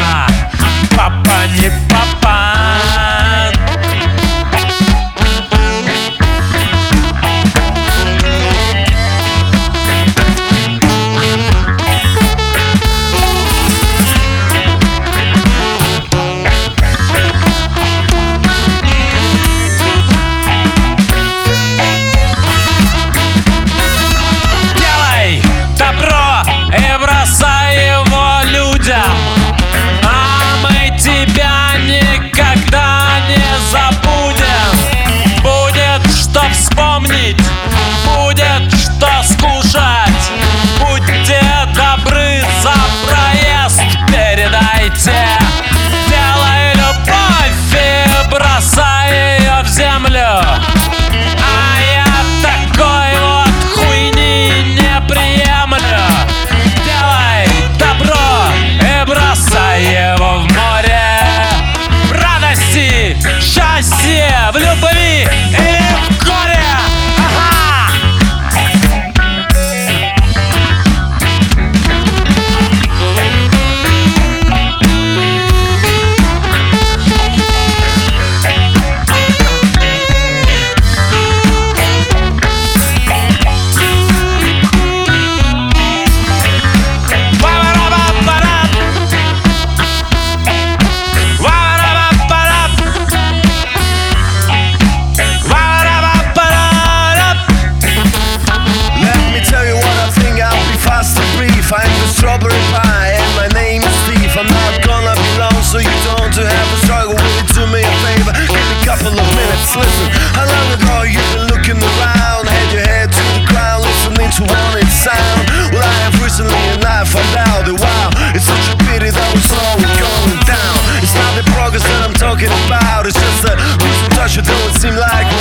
dançar. talking about. It's just that who's in touch It don't seem like.